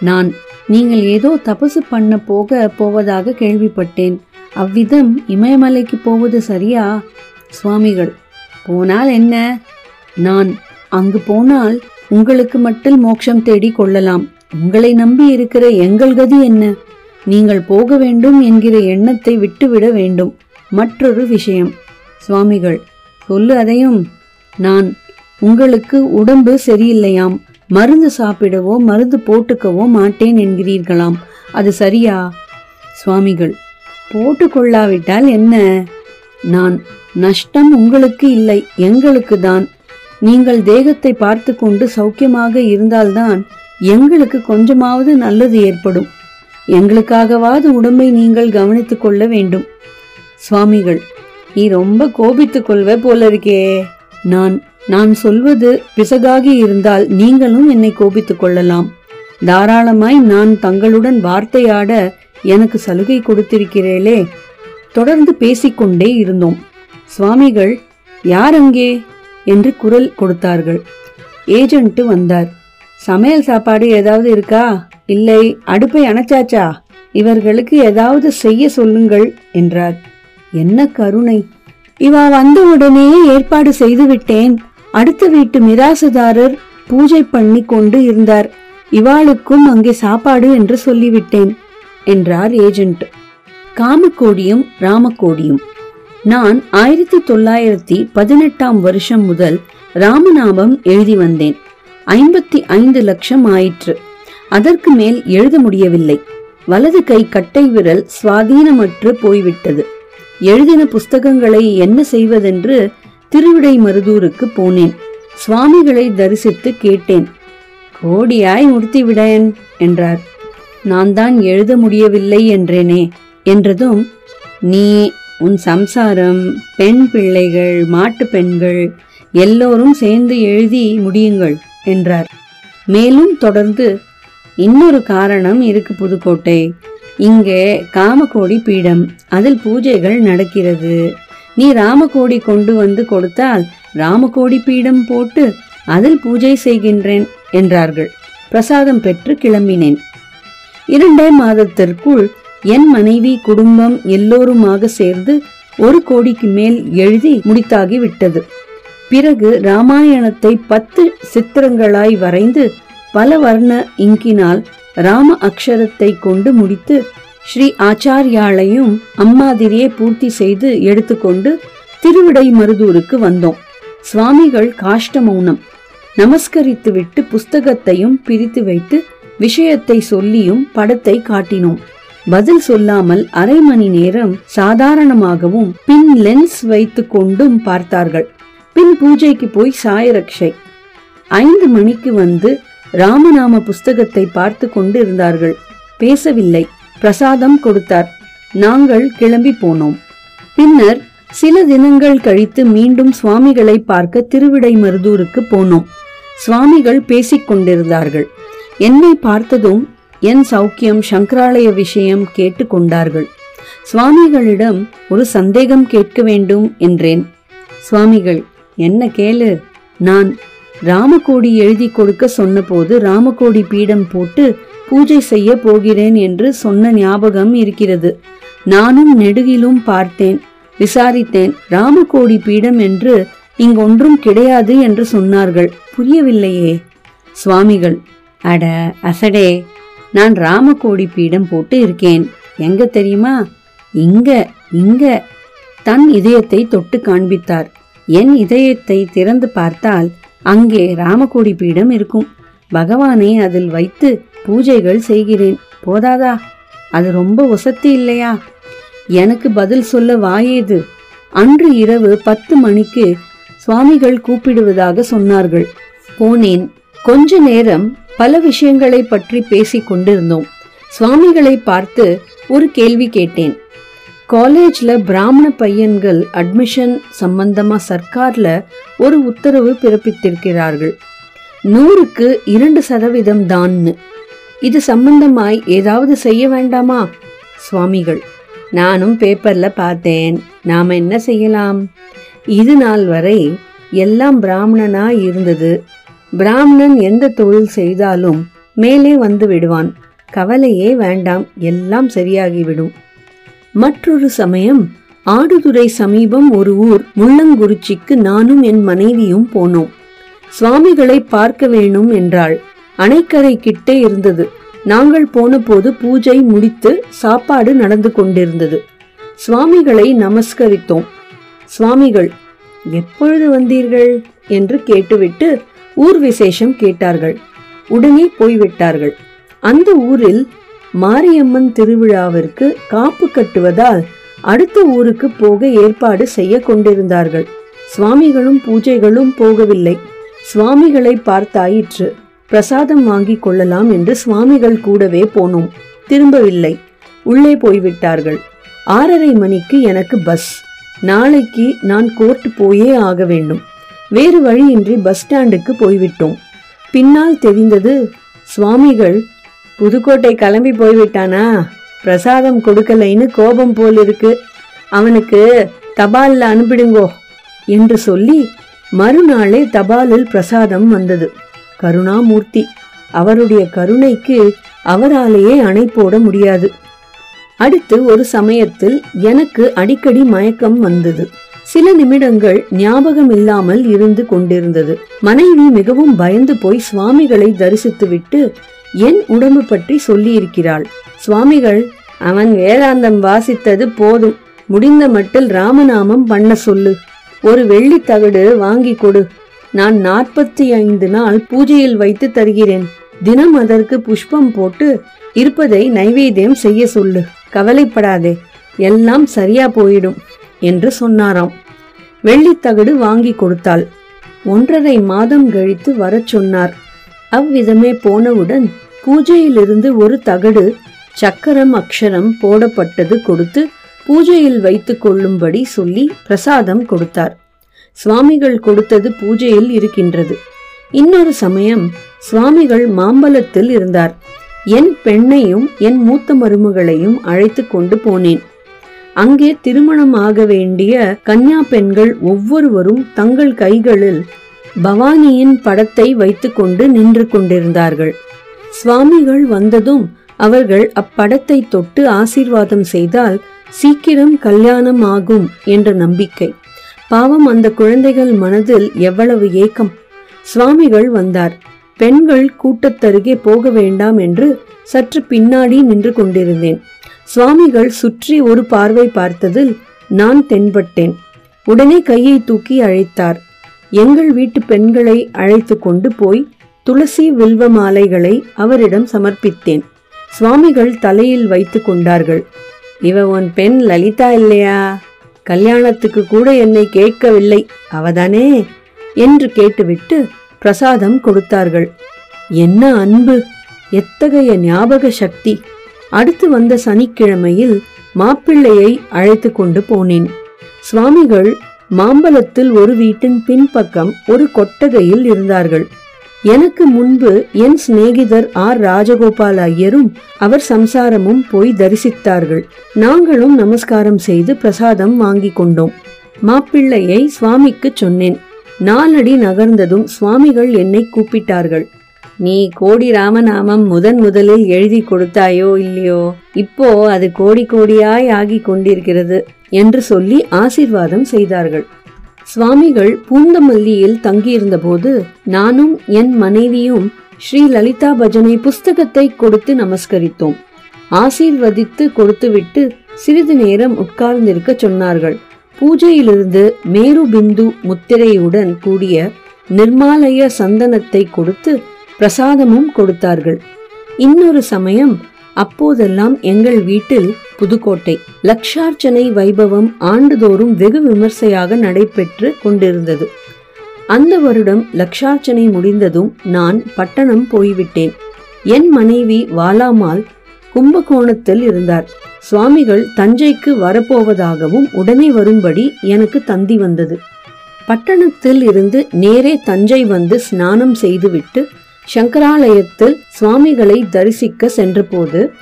நான் நீங்கள் ஏதோ தபசு பண்ண போக போவதாக கேள்விப்பட்டேன். அவ்விதம் இமயமலைக்கு போவது சரியா? சுவாமிகள் போனால் என்ன? நான் அங்கு போனால் உங்களுக்கு மட்டும் மோட்சம் தேடி கொள்ளலாம். உங்களை நம்பி இருக்கிற எங்கள் கதி என்ன? நீங்கள் போக வேண்டும் என்கிற எண்ணத்தை விட்டுவிட வேண்டும். மற்றொரு விஷயம். சுவாமிகள் சொல்லு அதையும். நான் உங்களுக்கு உடம்பு சரியில்லையாம். மருந்து சாப்பிடவோ மருந்து போட்டுக்கவோ மாட்டேன் என்கிறீர்களாம். அது சரியா? சுவாமிகள் போட்டுக்கொள்ளாவிட்டால் என்ன? நான் நஷ்டம் உங்களுக்கு இல்லை எங்களுக்கு தான். நீங்கள் தேகத்தை பார்த்து கொண்டு சௌக்கியமாக இருந்தால்தான் எங்களுக்கு கொஞ்சமாவது நல்லது ஏற்படும். எங்களுக்காகவாது உடம்பை நீங்கள் கவனித்துக் கொள்ள வேண்டும். சுவாமிகள் நீ ரொம்ப கோபித்துக் கொள்வ போல இருக்கே நான் நான் சொல்வது பிசகாகி இருந்தால் நீங்களும் என்னை கோபித்துக் கொள்ளலாம். தாராளமாய் நான் தங்களுடன் வார்த்தையாட எனக்கு சலுகை கொடுத்திருக்கிறீர்களே. தொடர்ந்து பேசிக்கொண்டே இருந்தோம். சுவாமிகள் யார் அங்கே? என்று குரல் கொடுத்தார்கள். ஏஜென்ட்டு வந்தார். சமையல் சாப்பாடு ஏதாவது இருக்கா? இல்லை. அடுப்பை அணைச்சாச்சா? இவர்களுக்கு ஏதாவது செய்ய சொல்லுங்கள் என்றார். என்ன கருணை. இவா வந்த உடனேயே ஏற்பாடு செய்து விட்டேன். அடுத்த வீட்டு மிராசுதாரர் பூஜை பண்ணி கொண்டு இருந்தார். இவாளுக்கும் அங்கே சாப்பாடு என்று சொல்லிவிட்டேன். என்றார் ஏஜென்ட். காமக்கோடியும் ராமக்கோடியும். நான் ஆயிரத்தி தொள்ளாயிரத்தி பதினெட்டாம் வருஷம் முதல் ராமநாமம் எழுதி வந்தேன். ஐம்பத்தி ஐந்து லட்சம் ஆயிற்று. அதற்கு மேல் எழுத முடியவில்லை. வலது கை கட்டை விரல் சுவாதீனமற்று போய்விட்டது. எழுதின புஸ்தகங்களை என்ன செய்வதென்று திருவிடை மருதூருக்கு போனேன். சுவாமிகளை தரிசித்து கேட்டேன். கோடியாய் முடித்துவிடேன் என்றார். நான் தான் எழுத முடியவில்லை என்றேனே என்றதும் நீ உன் சம்சாரம் பெண் பிள்ளைகள் மாட்டு பெண்கள் எல்லோரும் சேர்ந்து எழுதி முடியுங்கள் என்றார். மேலும் தொடர்ந்து இன்னொரு காரணம் இருக்கு புதுக்கோட்டை. இங்கே காமகோடி பீடம் அதில் பூஜைகள் நடக்கிறது. நீ ராமகோடி கொண்டு வந்து கொடுத்தால் ராமகோடி பீடம் போட்டு அதில் பூஜை செய்கின்றேன் என்றார்கள். பிரசாதம் பெற்று கிளம்பினேன். இரண்டே மாதத்திற்குள் என் மனைவி குடும்பம் எல்லோருமாக சேர்ந்து ஒரு கோடிக்கு மேல் எழுதி முடித்தாகி விட்டது பிறகு ராமாயணத்தை பத்து சித்திரங்களாய் வரைந்து பல வர்ண இங்கினால் ராம அக்ஷரத்தை கொண்டு முடித்து ஸ்ரீ ஆச்சாரியாளையும் அம்மாதிரியே பூர்த்தி செய்து எடுத்துக்கொண்டு திருவிடை மருதூருக்கு வந்தோம். சுவாமிகள் காஷ்ட மௌனம். நமஸ்கரித்துவிட்டு புஸ்தகத்தையும் பிரித்து வைத்து விஷயத்தை சொல்லியும் படத்தை காட்டினோம். பதில் சொல்லாமல் அரை மணி நேரம் சாதாரணமாகவும் பின் லென்ஸ் வைத்து கொண்டும் பார்த்தார்கள். பின் பூஜைக்கு போய் சாயரக்ஷை. ஐந்து மணிக்கு வந்து ராமநாம புஸ்தகத்தை பார்த்து கொண்டு இருந்தார்கள் பேசவில்லை. பிரசாதம் கொடுத்தார். நாங்கள் கிளம்பி போனோம். பின்னர் சில தினங்கள் கழித்து மீண்டும் சுவாமிகளை பார்க்க திருவிடை மருதூருக்கு போனோம். சுவாமிகள் பேசிக் கொண்டிருந்தார்கள். என்னை பார்த்ததும் என் சௌக்கியம் சங்கராலய விஷயம் கேட்டு கொண்டார்கள் சுவாமிகளிடம் ஒரு சந்தேகம் கேட்க வேண்டும் என்றேன். சுவாமிகள் என்ன கேளு? நான் ராமகோடி எழுதி கொடுக்க சொன்னபோது ராமகோடி பீடம் போட்டு பூஜை செய்ய போகிறேன் என்று சொன்ன ஞாபகம் இருக்கிறது. நானும் நெடுகிலும் பார்த்தேன். விசாரித்தேன் ராமகோடி பீடம் என்று இங்கொன்றும் கிடையாது என்று சொன்னார்கள். புரியவில்லையே. சுவாமிகள் அட அசடே. நான் ராமகோடி பீடம் போட்டு இருக்கேன். எங்க தெரியுமா? இங்க இங்க. தன் இதயத்தை தொட்டு காண்பித்தார். என் இதயத்தை திறந்து பார்த்தால் அங்கே ராமகோடி பீடம் இருக்கும். பகவானை அதில் வைத்து பூஜைகள் செய்கிறேன். போதாதா? அது ரொம்ப உசத்தி இல்லையா? எனக்கு பதில் சொல்ல வாயேது. அன்று இரவு பத்து மணிக்கு சுவாமிகள் கூப்பிடுவதாக சொன்னார்கள். போனேன். கொஞ்ச நேரம் பல விஷயங்களை பற்றி பேசிக் கொண்டிருந்தோம். சுவாமிகளை பார்த்து ஒரு கேள்வி கேட்டேன். காலேஜ்ல பிராமண பையன்கள் அட்மிஷன் சம்பந்தமா சர்க்கார்ல ஒரு உத்தரவு பிறப்பித்திருக்கிறார்கள். நூறுக்கு இரண்டு சதவீதம் தான்னு. இது சம்பந்தமாய் ஏதாவது செய்ய வேண்டாமா? சுவாமிகள் நானும் பேப்பர்ல பார்த்தேன். நாம என்ன செய்யலாம்? இது நாள் வரை எல்லாம் பிராமணனா இருந்தது. பிராமணன் எந்த தொழில் செய்தாலும் மேலே வந்து விடுவான். கவலையே வேண்டாம் எல்லாம் சரியாகிவிடும். மற்றொரு சமயம் ஆடுதுறை சமீபம் ஒரு ஊர் முள்ளங்குறிச்சிக்கு நானும் என் மனைவியும் போனோம். சுவாமிகளை பார்க்க வேணும் என்றாள். அணைக்கரை கிட்டே இருந்தது. நாங்கள் போனபோது பூஜை முடித்து சாப்பாடு நடந்து கொண்டிருந்தது. சுவாமிகளை நமஸ்கரித்தோம். சுவாமிகள் எப்பொழுது வந்தீர்கள்? என்று கேட்டுவிட்டு ஊர் விசேஷம் கேட்டார்கள். உடனே போய்விட்டார்கள். அந்த ஊரில் மாரியம்மன் திருவிழாவிற்கு காப்பு கட்டுவதால் அடுத்த ஊருக்கு போக ஏற்பாடு செய்ய கொண்டிருந்தார்கள். சுவாமிகளும் பூஜைகளும் போகவில்லை. சுவாமிகளை பார்த்தாயிற்று. பிரசாதம் வாங்கி கொள்ளலாம் என்று சுவாமிகள் கூடவே போனோம். திரும்பவில்லை. உள்ளே போய்விட்டார்கள். ஆறரை மணிக்கு எனக்கு பஸ். நாளைக்கு நான் கோர்ட் போயே ஆக வேண்டும். வேறு வழியின்றி பஸ் ஸ்டாண்டுக்கு போய்விட்டோம். பின்னால் தெரிந்தது சுவாமிகள் புதுக்கோட்டை கிளம்பி போய்விட்டானா? பிரசாதம் கொடுக்கலைன்னு கோபம் போல் இருக்கு. அவனுக்கு தபாலில் அனுப்பிடுங்கோ என்று சொல்லி மறுநாளே தபாலில் பிரசாதம் வந்தது. கருணாமூர்த்தி அவருடைய கருணைக்கு அவராலேயே அணை போட முடியாது. அடுத்து ஒரு சமயத்தில் எனக்கு அடிக்கடி மயக்கம் வந்தது. சில நிமிடங்கள் ஞாபகம் இல்லாமல் இருந்து கொண்டிருந்தது. மனைவி மிகவும் பயந்து போய் சுவாமிகளை தரிசித்துவிட்டு என் உடம்பு பற்றி சொல்லியிருக்கிறாள். சுவாமிகள் அவன் வேதாந்தம் வாசித்தது போதும். முடிந்த மட்டில் ராமநாமம் பண்ண சொல்லு. ஒரு வெள்ளி தகடு வாங்கி கொடு. நான் நாற்பத்தி ஐந்து நாள் பூஜையில் வைத்து தருகிறேன். தினம் அதற்கு புஷ்பம் போட்டு இருப்பதை நைவேத்தியம் செய்ய சொல்லு. கவலைப்படாதே. எல்லாம் சரியா போயிடும். என்று சொன்னாராம். வெள்ளித்தகடு வாங்கி கொடுத்தாள். ஒன்றரை மாதம் கழித்து வரச் சொன்னார். அவ்விதமே போனவுடன் பூஜையிலிருந்து ஒரு தகடு சக்கரம் அக்ஷரம் போடப்பட்டது கொடுத்து பூஜையில் வைத்துக் கொள்ளும்படி சொல்லி பிரசாதம் கொடுத்தார். சுவாமிகள் கொடுத்தது பூஜையில் இருக்கின்றது. இன்னொரு சமயம் சுவாமிகள் மாம்பலத்தில் இருந்தார். என் பெண்ணையும் என் மூத்த மருமகளையும் அழைத்து கொண்டு போனேன். அங்கே திருமணம் ஆக வேண்டிய கன்யா பெண்கள் ஒவ்வொருவரும் தங்கள் கைகளில் பவானியின் படத்தை வைத்துக்கொண்டு நின்று கொண்டிருந்தார்கள். சுவாமிகள் வந்ததும் அவர்கள் அப்படத்தை தொட்டு ஆசீர்வாதம் செய்தால் சீக்கிரம் கல்யாணம் ஆகும் என்ற நம்பிக்கை. பாவம் அந்த குழந்தைகள் மனதில் எவ்வளவு ஏக்கம். சுவாமிகள் வந்தார். பெண்கள் கூட்டத்தருகே போக வேண்டாம் என்று சற்று பின்னாடி நின்று கொண்டிருந்தேன். சுவாமிகள் சுற்றி ஒரு பார்வை பார்த்ததில் நான் தென்பட்டேன். உடனே கையை தூக்கி அழைத்தார். எங்கள் வீட்டு பெண்களை அழைத்து கொண்டு போய் துளசி வில்வ மாலைகளை அவரிடம் சமர்ப்பித்தேன். சுவாமிகள் தலையில் வைத்து கொண்டார்கள். இவ உன் பெண் லலிதா இல்லையா? கல்யாணத்துக்கு கூட என்னை கேட்கவில்லை. அவதானே? என்று கேட்டுவிட்டு பிரசாதம் கொடுத்தார்கள். என்ன அன்பு? எத்தகைய ஞாபக சக்தி? அடுத்து வந்த சனிக்கிழமையில் மாப்பிள்ளையை அழைத்து கொண்டு போனேன். சுவாமிகள் மாம்பலத்தில் ஒரு வீட்டின் பின்பக்கம் ஒரு கொட்டகையில் இருந்தார்கள். எனக்கு முன்பு என் சிநேகிதர் ஆர். ராஜகோபால் ஐயரும் அவர் சம்சாரமும் போய் தரிசித்தார்கள். நாங்களும் நமஸ்காரம் செய்து பிரசாதம் வாங்கி கொண்டோம். மாப்பிள்ளையை சுவாமிக்கு சொன்னேன். நாலடி நகர்ந்ததும் சுவாமிகள் என்னை கூப்பிட்டார்கள். நீ கோடி ராமநாமம் முதன் முதலில் எழுதி கொடுத்தாயோ இல்லையோ இப்போ அது கோடி கோடியாய் ஆகி கொண்டிருக்கிறது என்று சொல்லி ஆசிர்வாதம் செய்தார்கள். சுவாமிகள் பூந்தமல்லியில் தங்கியிருந்தபோது நானும் என் மனைவியும் ஸ்ரீ லலிதா பஜனை புஸ்தகத்தை கொடுத்து நமஸ்கரித்தோம். ஆசீர்வதித்து கொடுத்துவிட்டு சிறிது நேரம் உட்கார்ந்திருக்க சொன்னார்கள். பூஜையிலிருந்து மேரு பிந்து முத்திரையுடன் கூடிய நிர்மாலய சந்தனத்தை கொடுத்து பிரசாதமும் கொடுத்தார்கள். இன்னொரு சமயம் அப்போதெல்லாம் எங்கள் வீட்டில் புதுக்கோட்டை லக்ஷார்ச்சனை வைபவம் ஆண்டுதோறும் வெகு விமர்சையாக நடைபெற்று கொண்டிருந்தது. அந்த வருடம் லக்ஷார்ச்சனை முடிந்ததும் நான் பட்டணம் போய்விட்டேன். என் மனைவி வாலாமால் கும்பகோணத்தில் இருந்தார். சுவாமிகள் தஞ்சைக்கு வரப்போவதாகவும் உடனே வரும்படி எனக்கு தந்தி வந்தது. பட்டணத்தில் இருந்து நேரே தஞ்சை வந்து ஸ்நானம் செய்துவிட்டு சங்கராலயத்தில் சுவாமிகளை தரிசிக்க சென்றபோது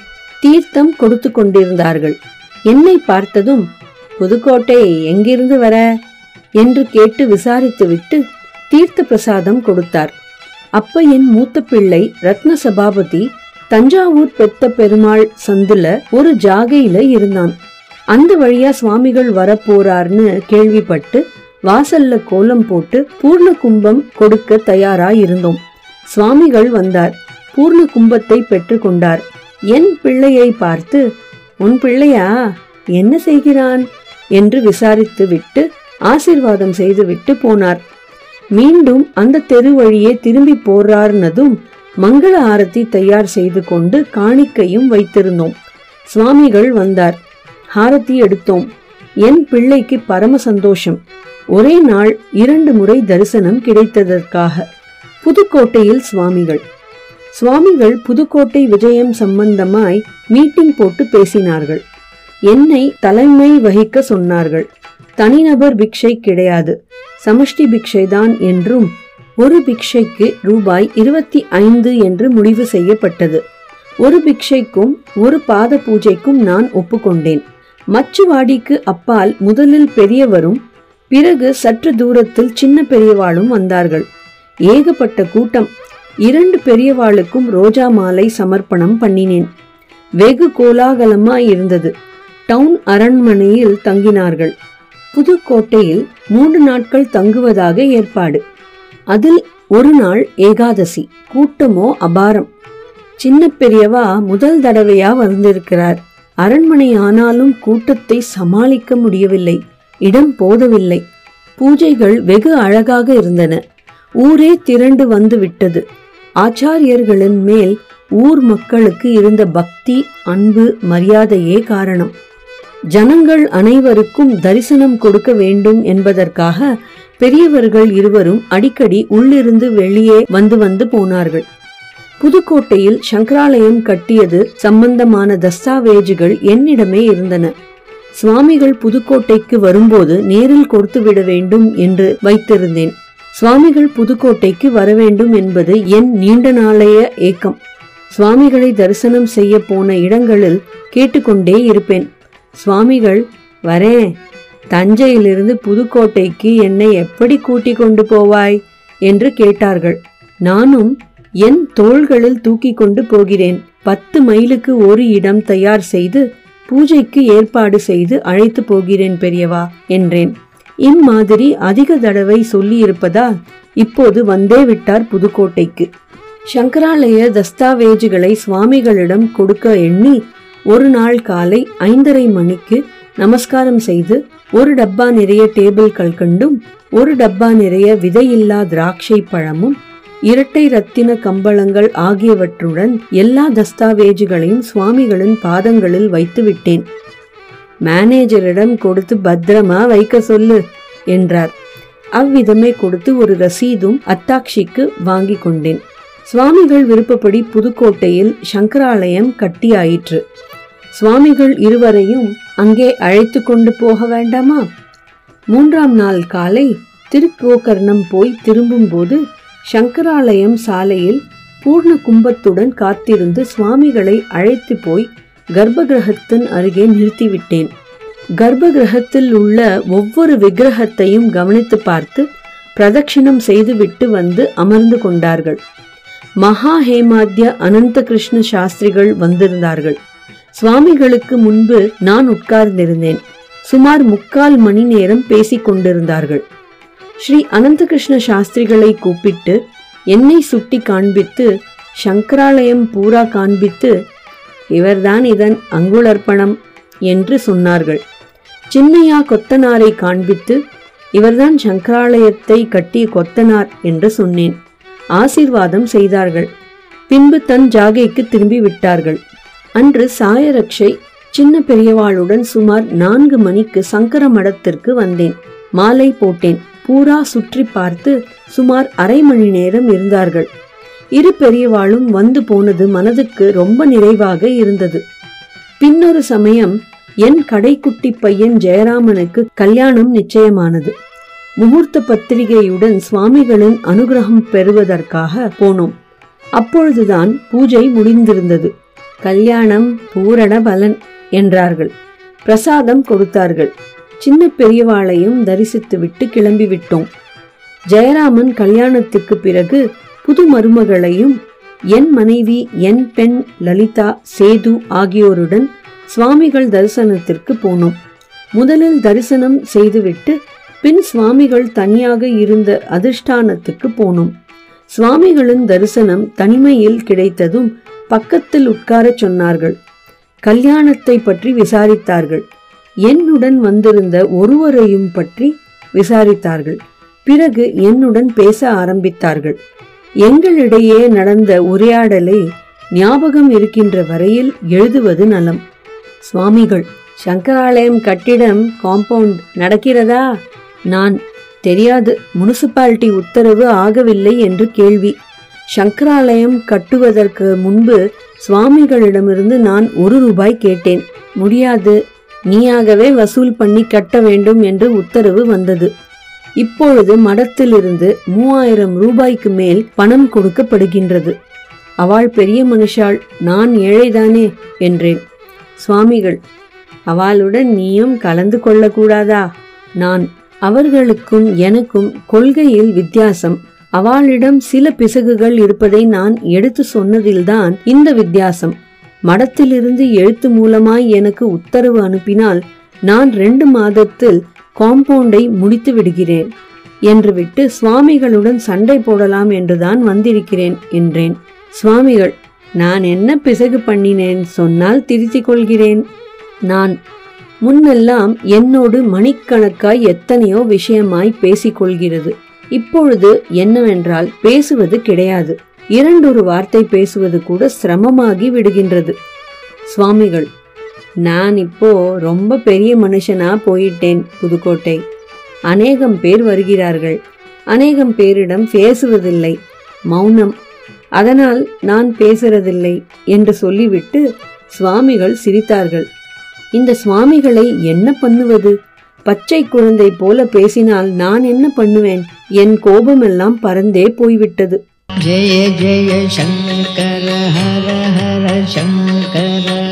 தீர்த்தம் கொடுத்து கொண்டிருந்தார்கள். என்னை பார்த்ததும் புதுக்கோட்டை எங்கிருந்து வர? என்று கேட்டு விசாரித்துவிட்டு தீர்த்த பிரசாதம் கொடுத்தார். அப்ப என் மூத்த பிள்ளை ரத்ன சபாபதி தஞ்சாவூர் பெத்த பெருமாள் சந்துல ஒரு ஜாகையில இருந்தான். அந்த வழியா சுவாமிகள் வரப்போறார்னு கேள்விப்பட்டு வாசல்ல கோலம் போட்டு பூர்ண கும்பம் கொடுக்க தயாரா இருந்தோம். சுவாமிகள் வந்தார். பூர்ண கும்பத்தை பெற்றுக்கொண்டார் என் பிள்ளையை பார்த்து உன் பிள்ளையா என்ன செய்கிறான்? என்று விசாரித்து விட்டு ஆசிர்வாதம் செய்துவிட்டு போனார். மீண்டும் அந்த தெரு வழியே திரும்பி போறார்னதும் மங்கள ஆரத்தி தயார் செய்து கொண்டு காணிக்கையும் வைத்திருந்தோம். சுவாமிகள் வந்தார். ஆரத்தி எடுத்தோம். என் பிள்ளைக்கு பரம சந்தோஷம். ஒரே நாள் இரண்டு முறை தரிசனம் கிடைத்ததற்காக. புதுக்கோட்டையில் சுவாமிகள். சுவாமிகள் புதுக்கோட்டை விஜயம் சம்பந்தமாய் மீட்டிங் போட்டு பேசினார்கள். என்னை தலைமை வகிக்க சொன்னார்கள். தனிநபர் பிக்ஷை கிடையாது. சமஷ்டி பிக்ஷைதான் என்றும் ஒரு பிக்ஷைக்கு ரூபாய் இருபத்தி ஐந்து என்று முடிவு செய்யப்பட்டது. ஒரு பிக்ஷைக்கும் ஒரு பாத பூஜைக்கும் நான் ஒப்புக்கொண்டேன். மச்சுவாடிக்கு அப்பால் முதலில் பெரியவரும் பிறகு சற்று தூரத்தில் சின்ன பெரியவாளும் வந்தார்கள். ஏகப்பட்ட கூட்டம். இரண்டு பெரியவாளுக்கும் ரோஜா மாலை சமர்ப்பணம் பண்ணினேன். வெகு கோலாகலமாய் இருந்தது. டவுன் அரண்மனையில் தங்கினார்கள். புதுக்கோட்டையில் மூன்று நாட்கள் தங்குவதாக ஏற்பாடு. அதில் ஒரு நாள் ஏகாதசி கூட்டமோ அபாரம். சின்ன பெரியவா முதல் தடவையா வந்திருக்கிறார். அரண்மனை ஆனாலும் கூட்டத்தை சமாளிக்க முடியவில்லை. இடம் போதவில்லை. பூஜைகள் வெகு அழகாக இருந்தன. ஊரே திரண்டு வந்து விட்டது ஆச்சாரியர்களின் மேல் ஊர் மக்களுக்கு இருந்த பக்தி அன்பு மரியாதையே காரணம். ஜனங்கள் அனைவருக்கும் தரிசனம் கொடுக்க வேண்டும் என்பதற்காக பெரியவர்கள் இருவரும் அடிக்கடி உள்ளிருந்து வெளியே வந்து வந்து போனார்கள். புதுக்கோட்டையில் சங்கராலயம் கட்டியது சம்பந்தமான தஸ்தாவேஜுகள் என்னிடமே இருந்தன. சுவாமிகள் புதுக்கோட்டைக்கு வரும்போது நேரில் கொடுத்து விட வேண்டும் என்று வைத்திருந்தேன். சுவாமிகள் புதுக்கோட்டைக்கு வர வேண்டும் என்பது என் நீண்ட நாளைய ஏக்கம். சுவாமிகளை தரிசனம் செய்ய போன இடங்களில் கேட்டுக்கொண்டே இருப்பேன். சுவாமிகள் வரேன் தஞ்சையிலிருந்து புதுக்கோட்டைக்கு என்னை எப்படி கூட்டி கொண்டு போவாய்? என்று கேட்டார்கள். நானும் என் தோள்களில் தூக்கி கொண்டு போகிறேன். பத்து மைலுக்கு ஒரு இடம் தயார் செய்து பூஜைக்கு ஏற்பாடு செய்து அழைத்து போகிறேன் பெரியவா என்றேன். இம்மாதிரி அதிக தடவை சொல்லியிருப்பதால் இப்போது வந்தே விட்டார் புதுக்கோட்டைக்கு. சங்கராலய தஸ்தாவேஜுகளை சுவாமிகளிடம் கொடுக்க எண்ணி ஒரு நாள் காலை ஐந்தரை மணிக்கு நமஸ்காரம் செய்து ஒரு டப்பா நிறைய டேபிள் கல்கண்டும் ஒரு டப்பா நிறைய விதையில்லா திராட்சை பழமும் இரட்டை ரத்தின கம்பளங்கள் ஆகியவற்றுடன் எல்லா தஸ்தாவேஜுகளையும் சுவாமிகளின் பாதங்களில் வைத்து விட்டேன் மேனேஜரிடம் கொடுத்து பத்திரமா வைக்க சொல்லு என்றார். அவ்விதமே கொடுத்து ஒரு ரசீதும் அத்தாட்சிக்கு வாங்கி கொண்டேன். சுவாமிகள் விருப்பப்படி புதுக்கோட்டையில் சங்கராலயம் கட்டியாயிற்று. சுவாமிகள் இருவரையும் அங்கே அழைத்து கொண்டு போக வேண்டாமா? மூன்றாம் நாள் காலை திருக்கோகர்ணம் போய் திரும்பும்போது சங்கராலயம் சாலையில் பூர்ண கும்பத்துடன் காத்திருந்து சுவாமிகளை அழைத்து போய் கர்ப்ப கிரகத்தின் அருகே நிறுத்திவிட்டேன். கர்ப்ப கிரகத்தில் உள்ள ஒவ்வொரு விக்கிரகத்தையும் கவனித்து பார்த்து பிரதட்சிணம் செய்துவிட்டு வந்து அமர்ந்து கொண்டார்கள். மகா ஹேமாத்ய அனந்த கிருஷ்ண சாஸ்திரிகள் வந்திருந்தார்கள். சுவாமிகளுக்கு முன்பு நான் உட்கார்ந்திருந்தேன். சுமார் முக்கால் மணி நேரம் பேசிக் கொண்டிருந்தார்கள். ஸ்ரீ அனந்தகிருஷ்ண சாஸ்திரிகளை கூப்பிட்டு என்னை சுட்டி காண்பித்து சங்கராலயம் பூரா காண்பித்து இவர்தான் இதன் அங்குளர்ப்பணம் என்று சொன்னார்கள். சின்னையா கொத்தனாரை காண்பித்து இவர்தான் சங்கராலயத்தை கட்டிய கொத்தனார் என்று சொன்னேன். ஆசீர்வாதம் செய்தார்கள். பின்பு தன் ஜாகைக்கு திரும்பி விட்டார்கள். அன்று சாயரக்ஷை சின்ன பெரியவாளுடன் சுமார் நான்கு மணிக்கு சங்கர மடத்திற்கு வந்தேன். மாலை போட்டேன். பூரா சுற்றி பார்த்து சுமார் அரை மணி நேரம் இருந்தார்கள். இரு பெரியவாளும் வந்து போனது மனதுக்கு ரொம்ப நிறைவாக இருந்தது. பின்னொரு சமயம் என் கடைக்குட்டி பையன் ஜெயராமனுக்கு கல்யாணம் நிச்சயமானது. முகூர்த்த பத்திரிகையுடன் சுவாமிகளின் அனுகிரகம் பெறுவதற்காக போனோம். அப்பொழுதுதான் பூஜை முடிந்திருந்தது. கல்யாணம் பூரண பலன் என்றார்கள். பிரசாதம் கொடுத்தார்கள். சின்ன பெரியவாளையும் தரிசித்துவிட்டு கிளம்பிவிட்டோம். ஜெயராமன் கல்யாணத்துக்கு பிறகு புது மருமகளையும் என் மனைவி என் பெண் லலிதா சேது ஆகியோருடன் சுவாமிகள் தரிசனத்திற்கு போனோம். முதலில் தரிசனம் செய்துவிட்டு பின் சுவாமிகள் தனியாக இருந்த அதிர்ஷ்டானத்துக்கு போனோம். சுவாமிகளின் தரிசனம் தனிமையில் கிடைத்ததும் பக்கத்தில் உட்காரச் சொன்னார்கள். கல்யாணத்தை பற்றி விசாரித்தார்கள். என்னுடன் வந்திருந்த ஒருவரையும் பற்றி விசாரித்தார்கள். பிறகு என்னுடன் பேச ஆரம்பித்தார்கள். எங்களிடையே நடந்த உரையாடலை ஞாபகம் இருக்கின்ற வரையில் எழுதுவது நலம். சுவாமிகள் சங்கராலயம் கட்டிடம் காம்பவுண்ட் நடக்கிறதா? நான் தெரியாது. முனிசிபாலிட்டி உத்தரவு ஆகவில்லை என்று கேள்வி. சங்கராலயம் கட்டுவதற்கு முன்பு சுவாமிகளிடமிருந்து நான் ஒரு ரூபாய் கேட்டேன். முடியாது. நீயாகவே வசூல் பண்ணி கட்ட வேண்டும் என்று உத்தரவு வந்தது. இப்பொழுது மடத்திலிருந்து மூவாயிரம் ரூபாய்க்கு மேல் பணம் கொடுக்கப்படுகின்றது. அவள் பெரிய மனுஷாள் நான் ஏழைதானே? என்றேன். சுவாமிகள் அவளுடன் நீயும் கலந்து கொள்ளக்கூடாதா? நான் அவர்களுக்கும் எனக்கும் கொள்கையில் வித்தியாசம். அவளிடம் சில பிசகுகள் இருப்பதை நான் எடுத்து சொன்னதில்தான் இந்த வித்தியாசம். மடத்திலிருந்து எழுத்து மூலமாய் எனக்கு உத்தரவு அனுப்பினால் நான் ரெண்டு மாதத்தில் காம்பவுண்டை முடித்து விடுகிறேன் என்று விட்டு சுவாமிகளுடன் சண்டை போடலாம் என்றுதான் வந்திருக்கிறேன் என்றேன். சுவாமிகள் நான் என்ன பிசகு பண்ணினேன் சொன்னால் திருத்திக் கொள்கிறேன். நான் முன்னெல்லாம் என்னோடு மணிக்கணக்காய் எத்தனையோ விஷயமாய் பேசிக்கொள்கிறது இப்பொழுது என்னவென்றால் பேசுவது கிடையாது. இரண்டொரு வார்த்தை பேசுவது கூட சிரமமாகி விடுகின்றது. சுவாமிகள் நான் இப்போ ரொம்ப பெரிய மனுஷனா போயிட்டேன் புதுக்கோட்டை. அநேகம் பேர் வருகிறார்கள். அநேகம் பேரிடம் பேசுவதில்லை. மௌனம். அதனால் நான் பேசுறதில்லை என்று சொல்லிவிட்டு சுவாமிகள் சிரித்தார்கள். இந்த சுவாமிகளை என்ன பண்ணுவது? பச்சை குழந்தை போல பேசினால் நான் என்ன பண்ணுவேன்? என் கோபமெல்லாம் பறந்தே போய்விட்டது. ஜெய ஜெய சங்கர ஹர ஹர சங்கர.